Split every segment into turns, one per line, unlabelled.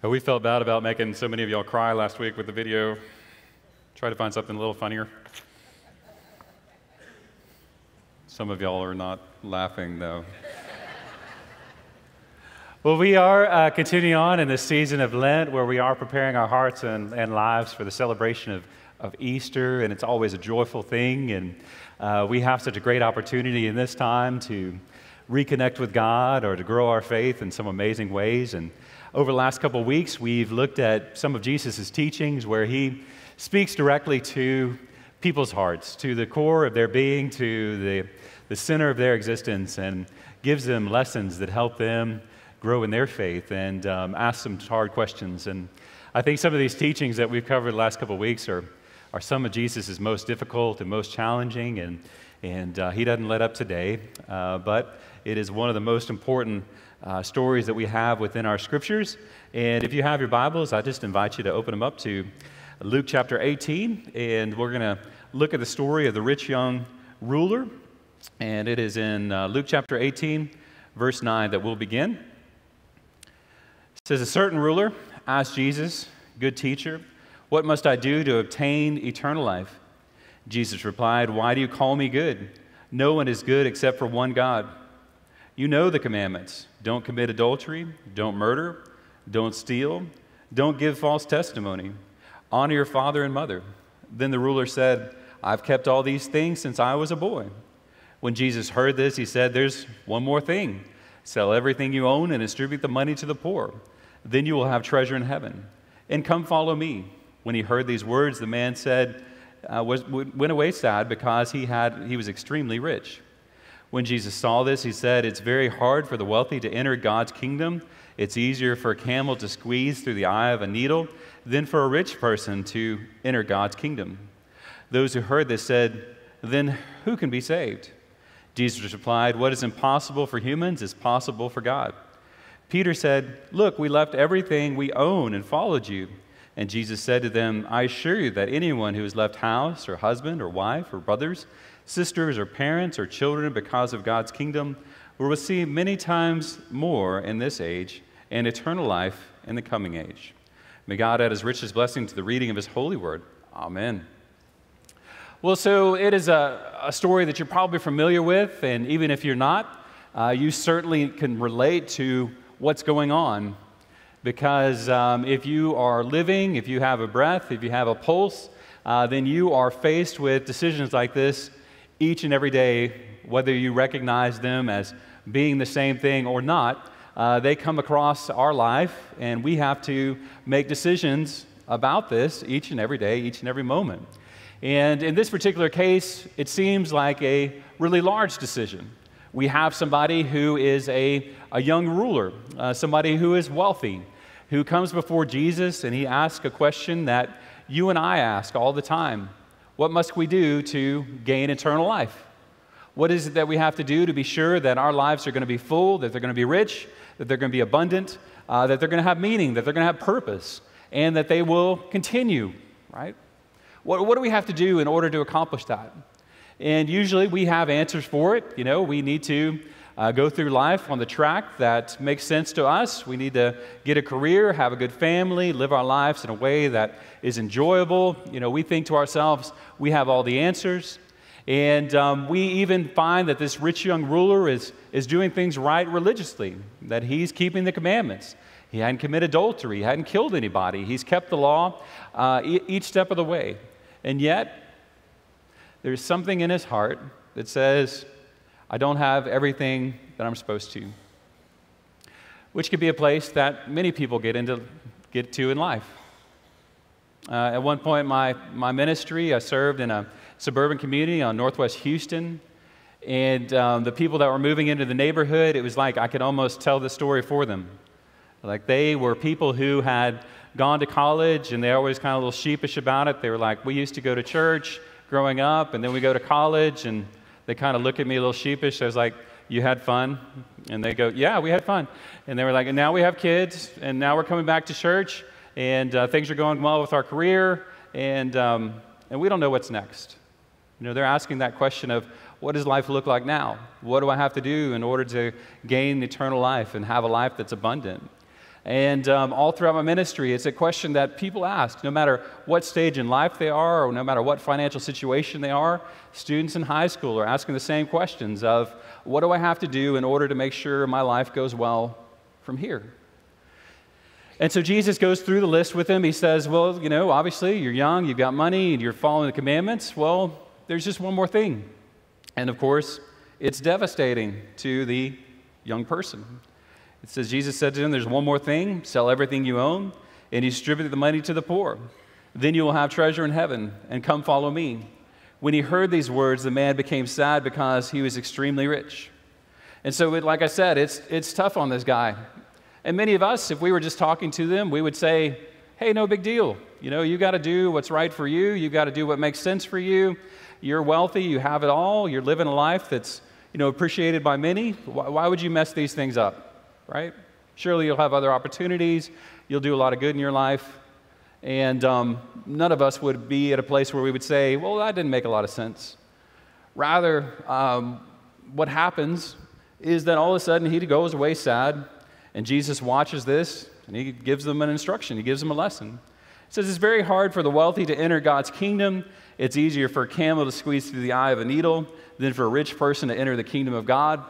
We felt bad about making so many of y'all cry last week with the video. Try to find something a little funnier. Some of y'all are not laughing, though. well, we are uh, continuing on in this season of Lent where we are preparing our hearts and, and lives for the celebration of, of Easter, and it's always a joyful thing. And uh, we have such a great opportunity in this time to reconnect with God or to grow our faith in some amazing ways. And over the last couple of weeks, we've looked at some of Jesus' teachings where he speaks directly to people's hearts, to the core of their being, to the, the center of their existence, and gives them lessons that help them grow in their faith and um, ask some hard questions. And I think some of these teachings that we've covered the last couple of weeks are, are some of Jesus' most difficult and most challenging, and, and uh, he doesn't let up today. Uh, but it is one of the most important uh, stories that we have within our scriptures. And if you have your Bibles, I just invite you to open them up to Luke chapter 18, and we're going to look at the story of the rich young ruler. And it is in uh, Luke chapter 18, verse 9, that we'll begin. It says, A certain ruler asked Jesus, Good teacher, what must I do to obtain eternal life? Jesus replied, Why do you call me good? No one is good except for one God. You know the commandments don't commit adultery, don't murder, don't steal, don't give false testimony, honor your father and mother. Then the ruler said, I've kept all these things since I was a boy. When Jesus heard this, he said, There's one more thing sell everything you own and distribute the money to the poor. Then you will have treasure in heaven. And come follow me. When he heard these words, the man said, uh, was, went away sad because he, had, he was extremely rich. When Jesus saw this, he said, It's very hard for the wealthy to enter God's kingdom. It's easier for a camel to squeeze through the eye of a needle than for a rich person to enter God's kingdom. Those who heard this said, Then who can be saved? Jesus replied, What is impossible for humans is possible for God. Peter said, Look, we left everything we own and followed you. And Jesus said to them, I assure you that anyone who has left house or husband or wife or brothers, sisters or parents or children because of God's kingdom we will receive many times more in this age and eternal life in the coming age. May God add his richest blessing to the reading of his holy word. Amen. Well, so it is a, a story that you're probably familiar with, and even if you're not, uh, you certainly can relate to what's going on. Because um, if you are living, if you have a breath, if you have a pulse, uh, then you are faced with decisions like this each and every day, whether you recognize them as being the same thing or not. Uh, they come across our life, and we have to make decisions about this each and every day, each and every moment. And in this particular case, it seems like a really large decision. We have somebody who is a, a young ruler, uh, somebody who is wealthy, who comes before Jesus and he asks a question that you and I ask all the time What must we do to gain eternal life? What is it that we have to do to be sure that our lives are going to be full, that they're going to be rich, that they're going to be abundant, uh, that they're going to have meaning, that they're going to have purpose, and that they will continue, right? What, what do we have to do in order to accomplish that? And usually we have answers for it. You know, we need to uh, go through life on the track that makes sense to us. We need to get a career, have a good family, live our lives in a way that is enjoyable. You know, we think to ourselves, we have all the answers. And um, we even find that this rich young ruler is, is doing things right religiously, that he's keeping the commandments. He hadn't committed adultery, he hadn't killed anybody, he's kept the law uh, e- each step of the way. And yet, there's something in his heart that says, I don't have everything that I'm supposed to. Which could be a place that many people get into get to in life. Uh, at one point my, my ministry, I served in a suburban community on Northwest Houston. And um, the people that were moving into the neighborhood, it was like I could almost tell the story for them. Like they were people who had gone to college and they always kind of a little sheepish about it. They were like, We used to go to church growing up, and then we go to college, and they kind of look at me a little sheepish. I was like, You had fun? And they go, Yeah, we had fun. And they were like, And now we have kids, and now we're coming back to church, and uh, things are going well with our career, and, um, and we don't know what's next. You know, they're asking that question of, what does life look like now? What do I have to do in order to gain eternal life and have a life that's abundant? And um, all throughout my ministry, it's a question that people ask, no matter what stage in life they are, or no matter what financial situation they are. Students in high school are asking the same questions of, what do I have to do in order to make sure my life goes well from here? And so Jesus goes through the list with them. He says, Well, you know, obviously you're young, you've got money, and you're following the commandments. Well, there's just one more thing. And of course, it's devastating to the young person. It says, Jesus said to him, There's one more thing sell everything you own and distribute the money to the poor. Then you will have treasure in heaven, and come follow me. When he heard these words, the man became sad because he was extremely rich. And so, it, like I said, it's, it's tough on this guy. And many of us, if we were just talking to them, we would say, hey, no big deal. You know, you got to do what's right for you. You got to do what makes sense for you. You're wealthy. You have it all. You're living a life that's, you know, appreciated by many. Why, why would you mess these things up? Right? Surely you'll have other opportunities. You'll do a lot of good in your life. And um, none of us would be at a place where we would say, well, that didn't make a lot of sense. Rather, um, what happens is that all of a sudden he goes away sad, and Jesus watches this and he gives them an instruction, he gives them a lesson. He says it's very hard for the wealthy to enter God's kingdom. It's easier for a camel to squeeze through the eye of a needle than for a rich person to enter the kingdom of God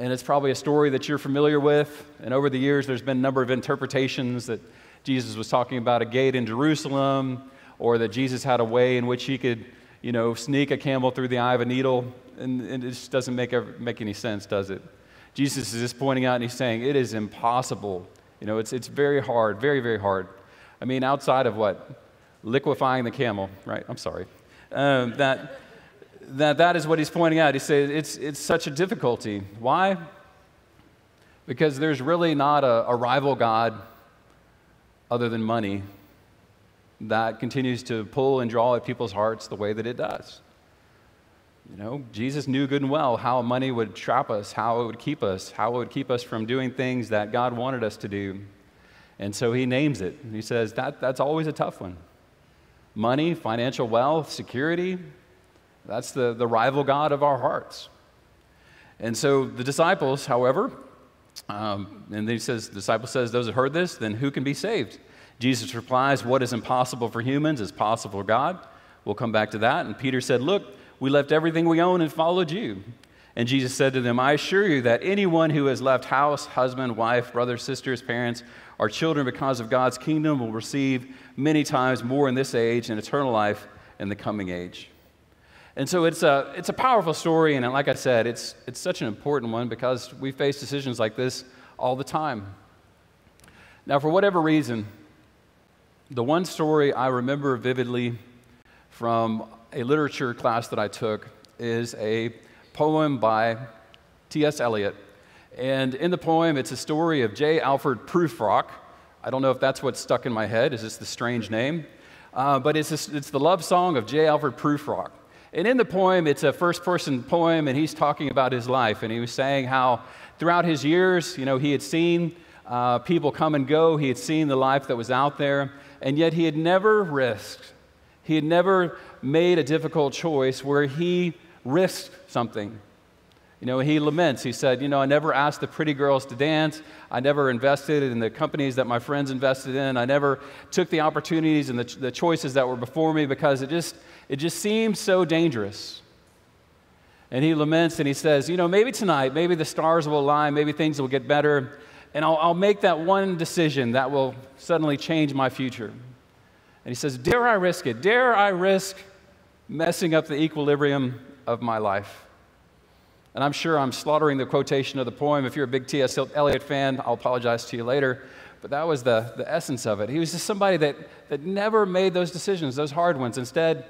and it's probably a story that you're familiar with. And over the years, there's been a number of interpretations that Jesus was talking about a gate in Jerusalem, or that Jesus had a way in which he could, you know, sneak a camel through the eye of a needle. And, and it just doesn't make, make any sense, does it? Jesus is just pointing out and he's saying, it is impossible. You know, it's, it's very hard, very, very hard. I mean, outside of what? Liquefying the camel, right? I'm sorry. Um, that that that is what he's pointing out. He says it's, it's such a difficulty. Why? Because there's really not a, a rival God other than money that continues to pull and draw at people's hearts the way that it does. You know, Jesus knew good and well how money would trap us, how it would keep us, how it would keep us from doing things that God wanted us to do. And so he names it. He says that, that's always a tough one. Money, financial wealth, security, that's the, the rival God of our hearts. And so the disciples, however, um, and then he says, the disciple says, those that heard this, then who can be saved? Jesus replies, what is impossible for humans is possible for God. We'll come back to that. And Peter said, look, we left everything we own and followed you. And Jesus said to them, I assure you that anyone who has left house, husband, wife, brothers, sisters, parents, or children because of God's kingdom will receive many times more in this age and eternal life in the coming age. And so it's a, it's a powerful story, and like I said, it's, it's such an important one because we face decisions like this all the time. Now, for whatever reason, the one story I remember vividly from a literature class that I took is a poem by T.S. Eliot. And in the poem, it's a story of J. Alfred Prufrock. I don't know if that's what's stuck in my head. Is this the strange name? Uh, but it's, it's the love song of J. Alfred Prufrock. And in the poem, it's a first person poem, and he's talking about his life. And he was saying how throughout his years, you know, he had seen uh, people come and go, he had seen the life that was out there, and yet he had never risked, he had never made a difficult choice where he risked something. You know, he laments. He said, You know, I never asked the pretty girls to dance. I never invested in the companies that my friends invested in. I never took the opportunities and the, the choices that were before me because it just, it just seemed so dangerous. And he laments and he says, You know, maybe tonight, maybe the stars will align, maybe things will get better, and I'll, I'll make that one decision that will suddenly change my future. And he says, Dare I risk it? Dare I risk messing up the equilibrium of my life? And I'm sure I'm slaughtering the quotation of the poem. If you're a big T.S. Eliot fan, I'll apologize to you later. But that was the, the essence of it. He was just somebody that, that never made those decisions, those hard ones. Instead,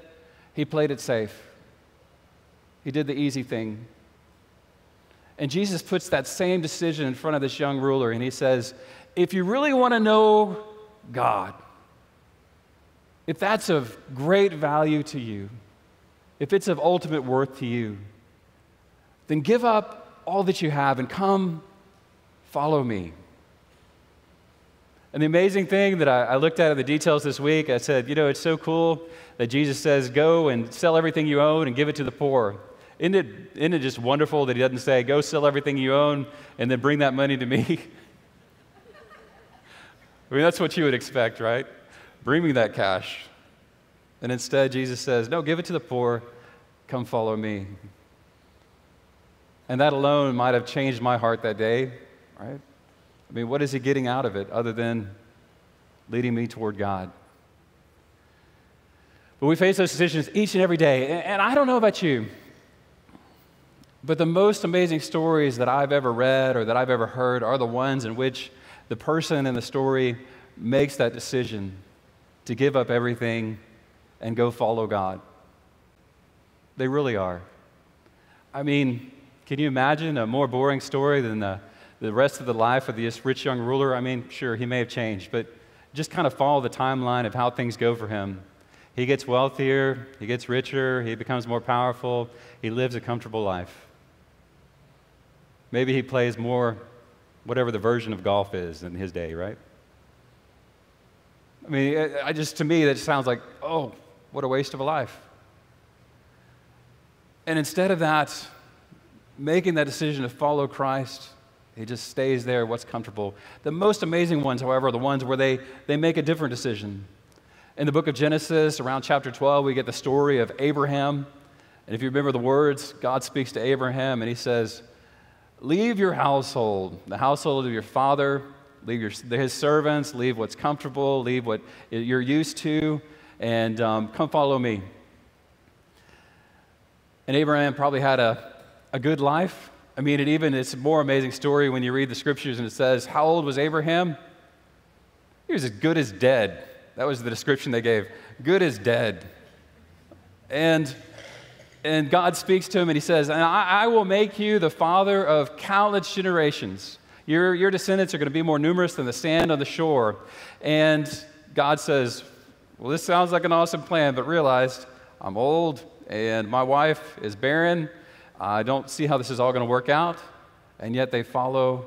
he played it safe. He did the easy thing. And Jesus puts that same decision in front of this young ruler, and he says, If you really want to know God, if that's of great value to you, if it's of ultimate worth to you, then give up all that you have and come follow me. And the amazing thing that I, I, looked at in the details this week, I said, you know, it's so cool that Jesus says, go and sell everything you own and give it to the poor. Isn't it, isn't it just wonderful that he doesn't say, go sell everything you own and then bring that money to me? I mean, that's what you would expect, right? Bring me that cash. And instead, Jesus says, No, give it to the poor. Come follow me. And that alone might have changed my heart that day, right? I mean, what is he getting out of it other than leading me toward God? But we face those decisions each and every day. And I don't know about you, but the most amazing stories that I've ever read or that I've ever heard are the ones in which the person in the story makes that decision to give up everything and go follow God. They really are. I mean, can you imagine a more boring story than the, the rest of the life of this rich young ruler? I mean, sure, he may have changed, but just kind of follow the timeline of how things go for him. He gets wealthier, he gets richer, he becomes more powerful, he lives a comfortable life. Maybe he plays more, whatever the version of golf is in his day, right? I mean, I just, to me, that sounds like, oh, what a waste of a life. And instead of that, making that decision to follow Christ, he just stays there, what's comfortable. The most amazing ones, however, are the ones where they, they make a different decision. In the book of Genesis, around chapter 12, we get the story of Abraham. And if you remember the words, God speaks to Abraham and he says, Leave your household, the household of your father, leave your, his servants, leave what's comfortable, leave what you're used to, and um, come follow me. And Abraham probably had a, a good life. I mean, it even it's a more amazing story when you read the scriptures and it says, How old was Abraham? He was as good as dead. That was the description they gave. Good as dead. And and God speaks to him and he says, And I, I will make you the father of countless generations. Your, your descendants are going to be more numerous than the sand on the shore. And God says, Well, this sounds like an awesome plan, but realized I'm old and my wife is barren. I don't see how this is all going to work out. And yet they follow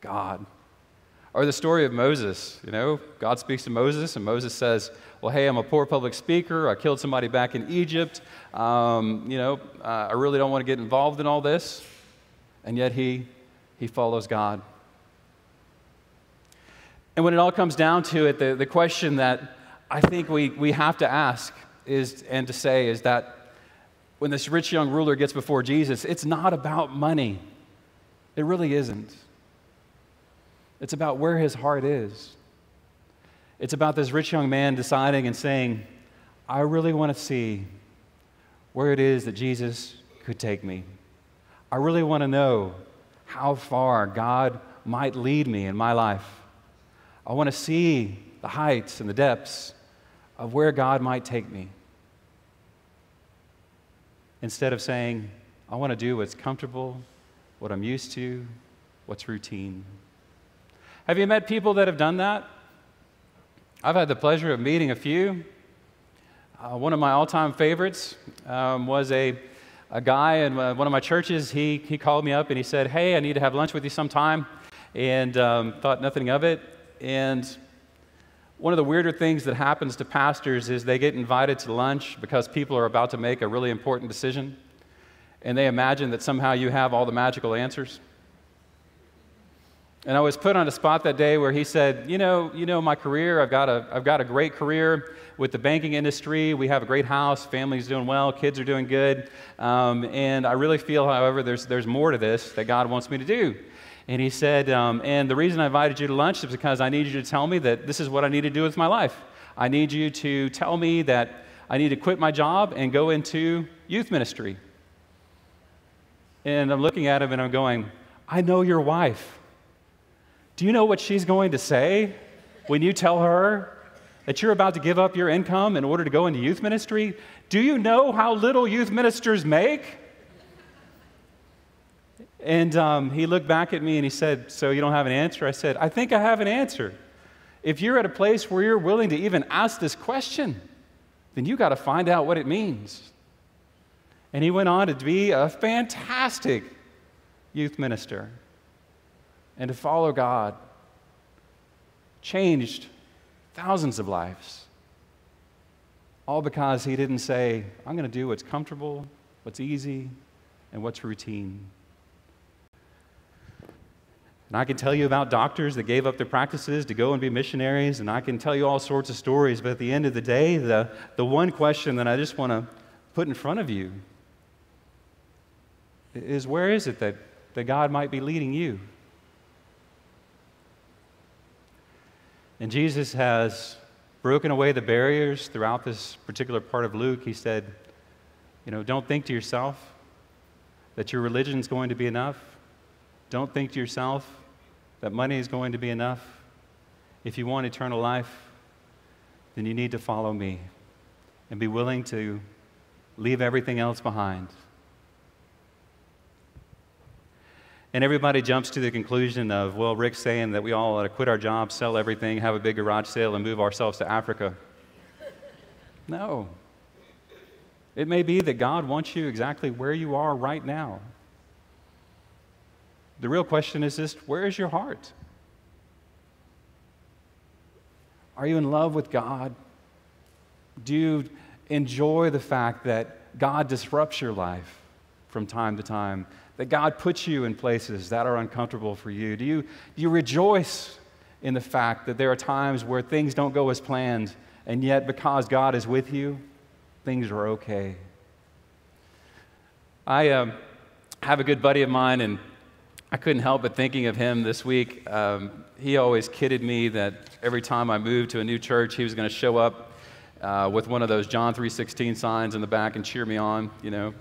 God. Or the story of Moses. You know, God speaks to Moses, and Moses says, Well, hey, I'm a poor public speaker. I killed somebody back in Egypt. Um, you know, uh, I really don't want to get involved in all this. And yet he, he follows God. And when it all comes down to it, the, the question that I think we, we have to ask is, and to say is that when this rich young ruler gets before Jesus, it's not about money. It really isn't. It's about where his heart is. It's about this rich young man deciding and saying, I really want to see where it is that Jesus could take me. I really want to know how far God might lead me in my life. I want to see the heights and the depths of where God might take me. Instead of saying, I want to do what's comfortable, what I'm used to, what's routine. Have you met people that have done that? I've had the pleasure of meeting a few. Uh, one of my all time favorites um, was a, a guy in uh, one of my churches. He, he called me up and he said, Hey, I need to have lunch with you sometime. And um, thought nothing of it. And one of the weirder things that happens to pastors is they get invited to lunch because people are about to make a really important decision. And they imagine that somehow you have all the magical answers. And I was put on a spot that day where he said, You know, you know my career. I've got, a, I've got a great career with the banking industry. We have a great house. Family's doing well. Kids are doing good. Um, and I really feel, however, there's, there's more to this that God wants me to do. And he said, um, And the reason I invited you to lunch is because I need you to tell me that this is what I need to do with my life. I need you to tell me that I need to quit my job and go into youth ministry. And I'm looking at him and I'm going, I know your wife. Do you know what she's going to say when you tell her that you're about to give up your income in order to go into youth ministry? Do you know how little youth ministers make? And um, he looked back at me and he said, So you don't have an answer? I said, I think I have an answer. If you're at a place where you're willing to even ask this question, then you got to find out what it means. And he went on to be a fantastic youth minister and to follow God changed thousands of lives. All because he didn't say, I'm going to do what's comfortable, what's easy, and what's routine. And I can tell you about doctors that gave up their practices to go and be missionaries, and I can tell you all sorts of stories, but at the end of the day, the, the one question that I just want to put in front of you is where is it that, that God might be leading you? And Jesus has broken away the barriers throughout this particular part of Luke. He said, You know, don't think to yourself that your religion is going to be enough. Don't think to yourself that money is going to be enough. If you want eternal life, then you need to follow me and be willing to leave everything else behind. And everybody jumps to the conclusion of, well, Rick's saying that we all ought to quit our jobs, sell everything, have a big garage sale, and move ourselves to Africa. no. It may be that God wants you exactly where you are right now. The real question is this where is your heart? Are you in love with God? Do you enjoy the fact that God disrupts your life from time to time? That God puts you in places that are uncomfortable for you? Do you, do you rejoice in the fact that there are times where things don't go as planned, and yet because God is with you, things are okay? I um, have a good buddy of mine, and I couldn't help but thinking of him this week. Um, he always kidded me that every time I moved to a new church, he was going to show up uh, with one of those John 3:16 signs in the back and cheer me on, you know.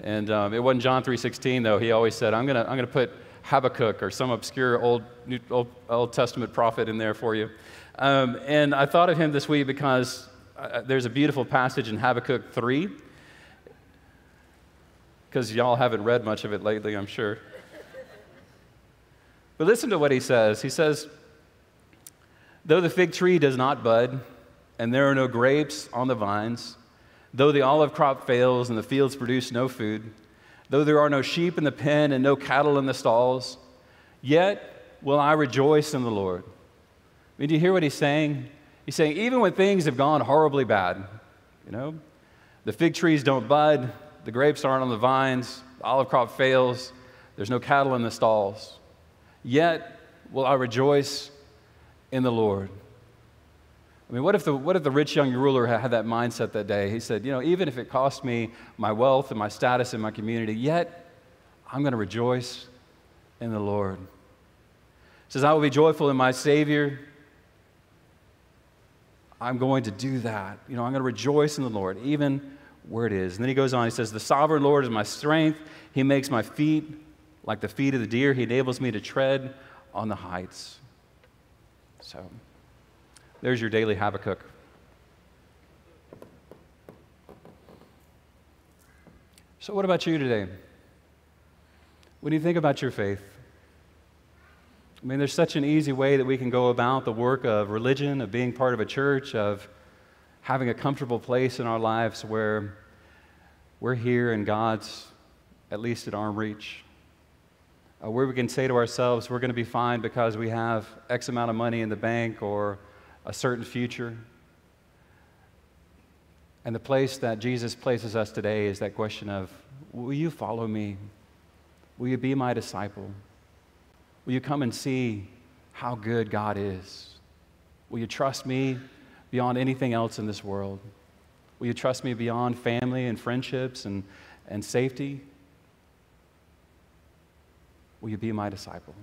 And um, it wasn't John 3:16 though. He always said, "I'm going to I'm going to put Habakkuk or some obscure old, New, old, old Testament prophet in there for you." Um, and I thought of him this week because uh, there's a beautiful passage in Habakkuk 3. Because y'all haven't read much of it lately, I'm sure. But listen to what he says. He says, Though the fig tree does not bud, and there are no grapes on the vines, Though the olive crop fails and the fields produce no food, though there are no sheep in the pen and no cattle in the stalls, yet will I rejoice in the Lord. I mean, do you hear what he's saying? He's saying, even when things have gone horribly bad, you know, the fig trees don't bud, the grapes aren't on the vines, the olive crop fails, there's no cattle in the stalls, yet will I rejoice in the Lord. I mean, what if, the, what if the rich young ruler had that mindset that day? He said, You know, even if it cost me my wealth and my status in my community, yet I'm going to rejoice in the Lord. He says, I will be joyful in my Savior. I'm going to do that. You know, I'm going to rejoice in the Lord, even where it is. And then he goes on, he says, The sovereign Lord is my strength. He makes my feet like the feet of the deer. He enables me to tread on the heights. So. There's your daily Habakkuk. So, what about you today? What do you think about your faith? I mean, there's such an easy way that we can go about the work of religion, of being part of a church, of having a comfortable place in our lives where we're here and God's at least at arm reach. Uh, where we can say to ourselves, we're going to be fine because we have X amount of money in the bank or a certain future. And the place that Jesus places us today is that question of Will you follow me? Will you be my disciple? Will you come and see how good God is? Will you trust me beyond anything else in this world? Will you trust me beyond family and friendships and, and safety? Will you be my disciple?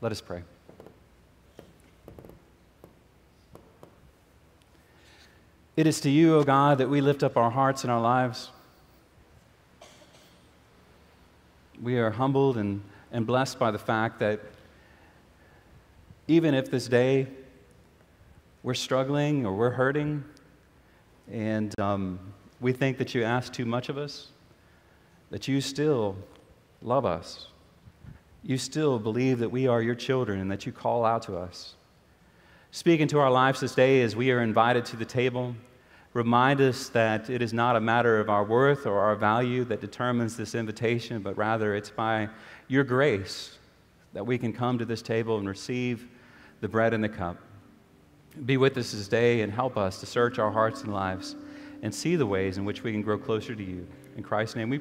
Let us pray. It is to you, O God, that we lift up our hearts and our lives. We are humbled and, and blessed by the fact that even if this day we're struggling or we're hurting and um, we think that you ask too much of us, that you still love us. You still believe that we are your children and that you call out to us. Speak into our lives this day as we are invited to the table. Remind us that it is not a matter of our worth or our value that determines this invitation, but rather it's by your grace that we can come to this table and receive the bread and the cup. Be with us this day and help us to search our hearts and lives and see the ways in which we can grow closer to you. In Christ's name we